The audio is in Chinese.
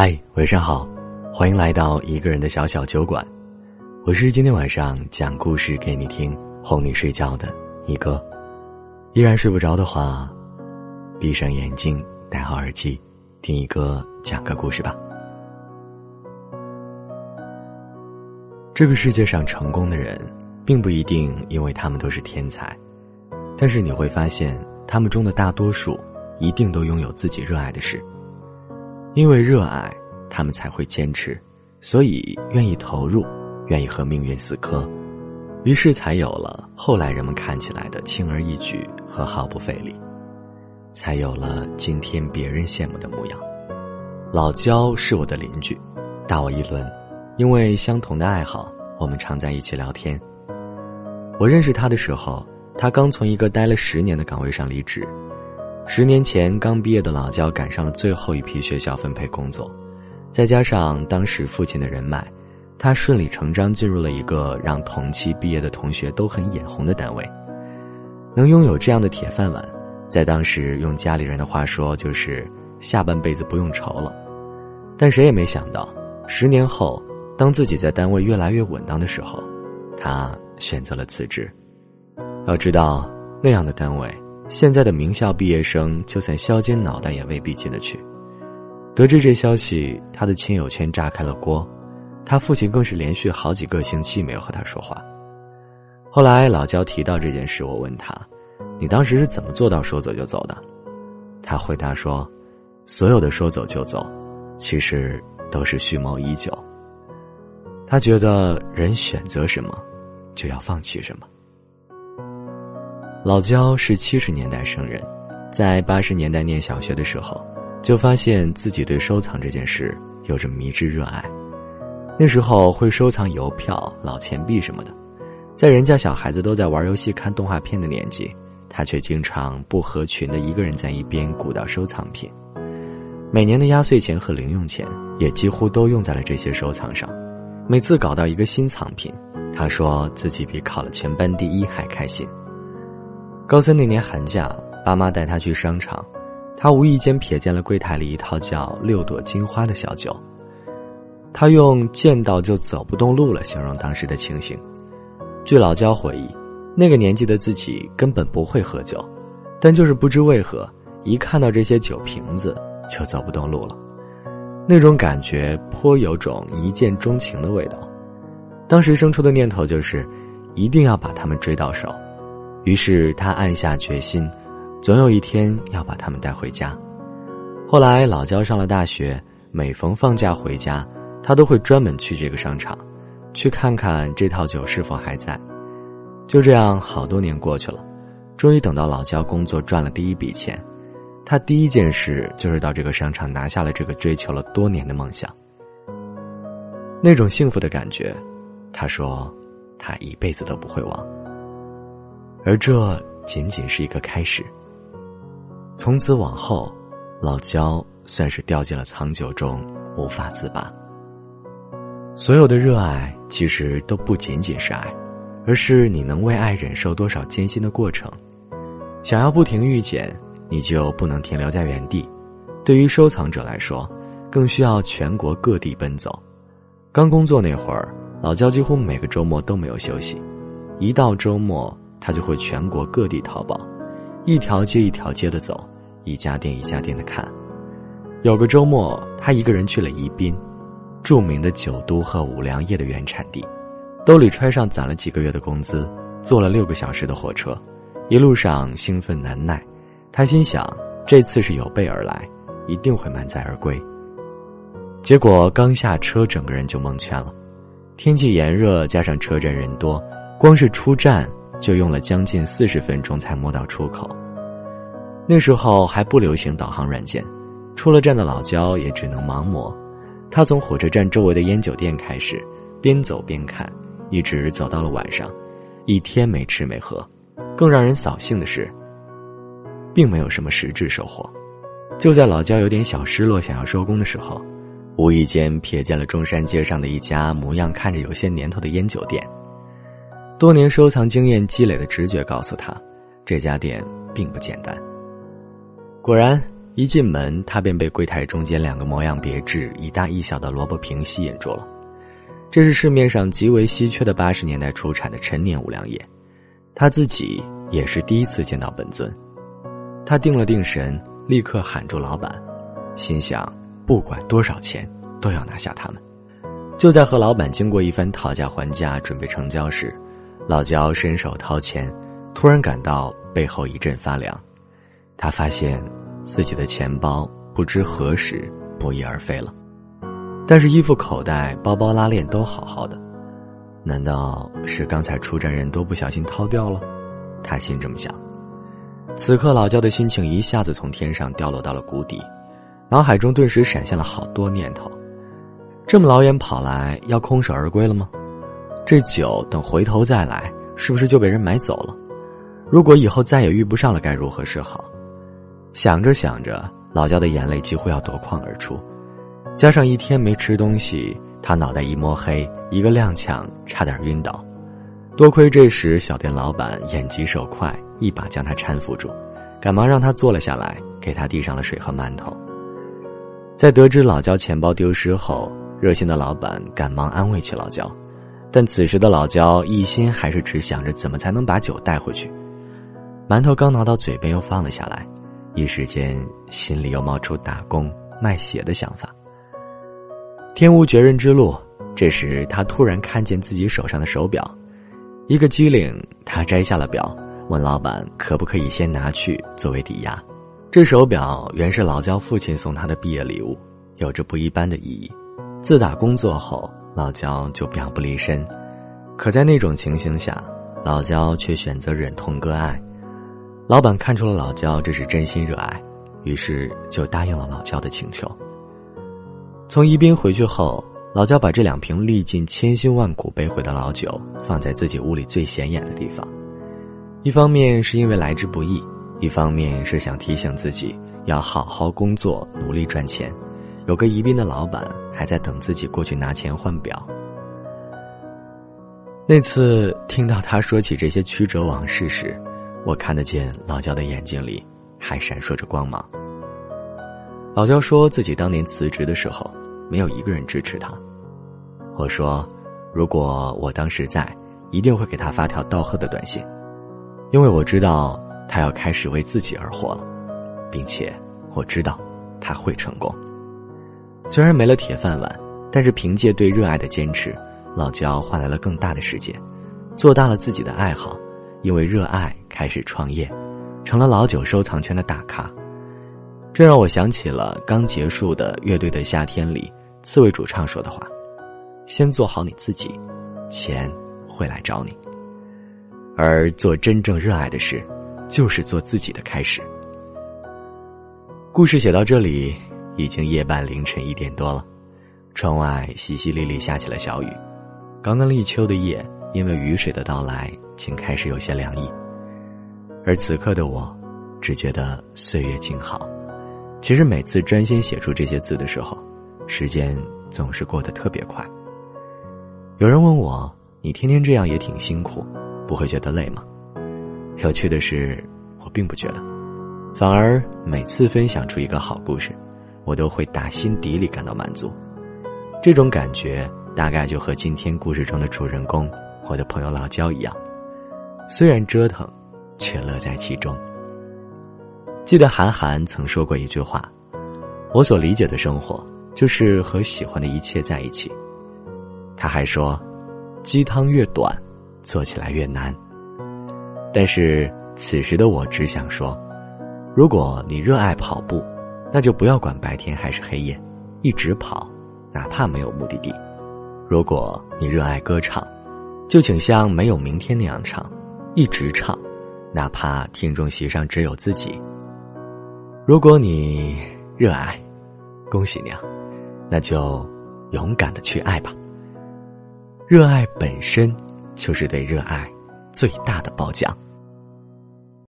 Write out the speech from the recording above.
嗨，晚上好，欢迎来到一个人的小小酒馆。我是今天晚上讲故事给你听、哄你睡觉的一哥。依然睡不着的话，闭上眼睛，戴好耳机，听一哥讲个故事吧。这个世界上成功的人，并不一定因为他们都是天才，但是你会发现，他们中的大多数，一定都拥有自己热爱的事。因为热爱，他们才会坚持，所以愿意投入，愿意和命运死磕，于是才有了后来人们看起来的轻而易举和毫不费力，才有了今天别人羡慕的模样。老焦是我的邻居，大我一轮，因为相同的爱好，我们常在一起聊天。我认识他的时候，他刚从一个待了十年的岗位上离职。十年前刚毕业的老焦赶上了最后一批学校分配工作，再加上当时父亲的人脉，他顺理成章进入了一个让同期毕业的同学都很眼红的单位。能拥有这样的铁饭碗，在当时用家里人的话说就是下半辈子不用愁了。但谁也没想到，十年后，当自己在单位越来越稳当的时候，他选择了辞职。要知道，那样的单位。现在的名校毕业生，就算削尖脑袋也未必进得去。得知这消息，他的亲友圈炸开了锅，他父亲更是连续好几个星期没有和他说话。后来老焦提到这件事，我问他：“你当时是怎么做到说走就走的？”他回答说：“所有的说走就走，其实都是蓄谋已久。他觉得人选择什么，就要放弃什么。”老焦是七十年代生人，在八十年代念小学的时候，就发现自己对收藏这件事有着迷之热爱。那时候会收藏邮票、老钱币什么的，在人家小孩子都在玩游戏、看动画片的年纪，他却经常不合群的一个人在一边鼓捣收藏品。每年的压岁钱和零用钱也几乎都用在了这些收藏上。每次搞到一个新藏品，他说自己比考了全班第一还开心。高三那年寒假，爸妈带他去商场，他无意间瞥见了柜台里一套叫《六朵金花》的小酒。他用“见到就走不动路了”形容当时的情形。据老焦回忆，那个年纪的自己根本不会喝酒，但就是不知为何，一看到这些酒瓶子就走不动路了。那种感觉颇有种一见钟情的味道。当时生出的念头就是，一定要把他们追到手。于是他暗下决心，总有一天要把他们带回家。后来老焦上了大学，每逢放假回家，他都会专门去这个商场，去看看这套酒是否还在。就这样，好多年过去了，终于等到老焦工作赚了第一笔钱，他第一件事就是到这个商场拿下了这个追求了多年的梦想。那种幸福的感觉，他说，他一辈子都不会忘。而这仅仅是一个开始。从此往后，老焦算是掉进了藏酒中，无法自拔。所有的热爱其实都不仅仅是爱，而是你能为爱忍受多少艰辛的过程。想要不停遇见，你就不能停留在原地。对于收藏者来说，更需要全国各地奔走。刚工作那会儿，老焦几乎每个周末都没有休息，一到周末。他就会全国各地淘宝，一条街一条街的走，一家店一家店的看。有个周末，他一个人去了宜宾，著名的酒都和五粮液的原产地，兜里揣上攒了几个月的工资，坐了六个小时的火车，一路上兴奋难耐。他心想，这次是有备而来，一定会满载而归。结果刚下车，整个人就蒙圈了。天气炎热，加上车站人多，光是出站。就用了将近四十分钟才摸到出口。那时候还不流行导航软件，出了站的老焦也只能盲摸。他从火车站周围的烟酒店开始，边走边看，一直走到了晚上，一天没吃没喝。更让人扫兴的是，并没有什么实质收获。就在老焦有点小失落，想要收工的时候，无意间瞥见了中山街上的一家模样看着有些年头的烟酒店。多年收藏经验积累的直觉告诉他，这家店并不简单。果然，一进门，他便被柜台中间两个模样别致、一大一小的萝卜瓶吸引住了。这是市面上极为稀缺的八十年代出产的陈年五粮液，他自己也是第一次见到本尊。他定了定神，立刻喊住老板，心想：不管多少钱，都要拿下他们。就在和老板经过一番讨价还价，准备成交时，老焦伸手掏钱，突然感到背后一阵发凉。他发现自己的钱包不知何时不翼而飞了。但是衣服口袋、包包拉链都好好的，难道是刚才出站人都不小心掏掉了？他心这么想。此刻老焦的心情一下子从天上掉落到了谷底，脑海中顿时闪现了好多念头：这么老远跑来，要空手而归了吗？这酒等回头再来，是不是就被人买走了？如果以后再也遇不上了，该如何是好？想着想着，老焦的眼泪几乎要夺眶而出。加上一天没吃东西，他脑袋一摸黑，一个踉跄，差点晕倒。多亏这时小店老板眼疾手快，一把将他搀扶住，赶忙让他坐了下来，给他递上了水和馒头。在得知老焦钱包丢失后，热心的老板赶忙安慰起老焦，但此时的老焦一心还是只想着怎么才能把酒带回去。馒头刚拿到嘴边，又放了下来，一时间心里又冒出打工卖血的想法。天无绝人之路。这时，他突然看见自己手上的手表，一个机灵，他摘下了表，问老板可不可以先拿去作为抵押。这手表原是老焦父亲送他的毕业礼物，有着不一般的意义。自打工作后，老焦就表不离身，可在那种情形下，老焦却选择忍痛割爱。老板看出了老焦这是真心热爱，于是就答应了老焦的请求。从宜宾回去后，老焦把这两瓶历尽千辛万苦背回的老酒放在自己屋里最显眼的地方。一方面是因为来之不易，一方面是想提醒自己要好好工作，努力赚钱。有个宜宾的老板还在等自己过去拿钱换表。那次听到他说起这些曲折往事时，我看得见老焦的眼睛里还闪烁着光芒。老焦说自己当年辞职的时候。没有一个人支持他。我说：“如果我当时在，一定会给他发条道贺的短信，因为我知道他要开始为自己而活了，并且我知道他会成功。虽然没了铁饭碗，但是凭借对热爱的坚持，老焦换来了更大的世界，做大了自己的爱好，因为热爱开始创业，成了老酒收藏圈的大咖。这让我想起了刚结束的乐队的夏天里。”刺猬主唱说的话：“先做好你自己，钱会来找你。而做真正热爱的事，就是做自己的开始。”故事写到这里，已经夜半凌晨一点多了，窗外淅淅沥沥下起了小雨。刚刚立秋的夜，因为雨水的到来，竟开始有些凉意。而此刻的我，只觉得岁月静好。其实每次专心写出这些字的时候，时间总是过得特别快。有人问我：“你天天这样也挺辛苦，不会觉得累吗？”有趣的是，我并不觉得，反而每次分享出一个好故事，我都会打心底里感到满足。这种感觉大概就和今天故事中的主人公我的朋友老焦一样，虽然折腾，却乐在其中。记得韩寒曾说过一句话：“我所理解的生活。”就是和喜欢的一切在一起。他还说，鸡汤越短，做起来越难。但是此时的我只想说，如果你热爱跑步，那就不要管白天还是黑夜，一直跑，哪怕没有目的地。如果你热爱歌唱，就请像没有明天那样唱，一直唱，哪怕听众席上只有自己。如果你热爱，恭喜你啊！那就勇敢的去爱吧。热爱本身就是对热爱最大的褒奖。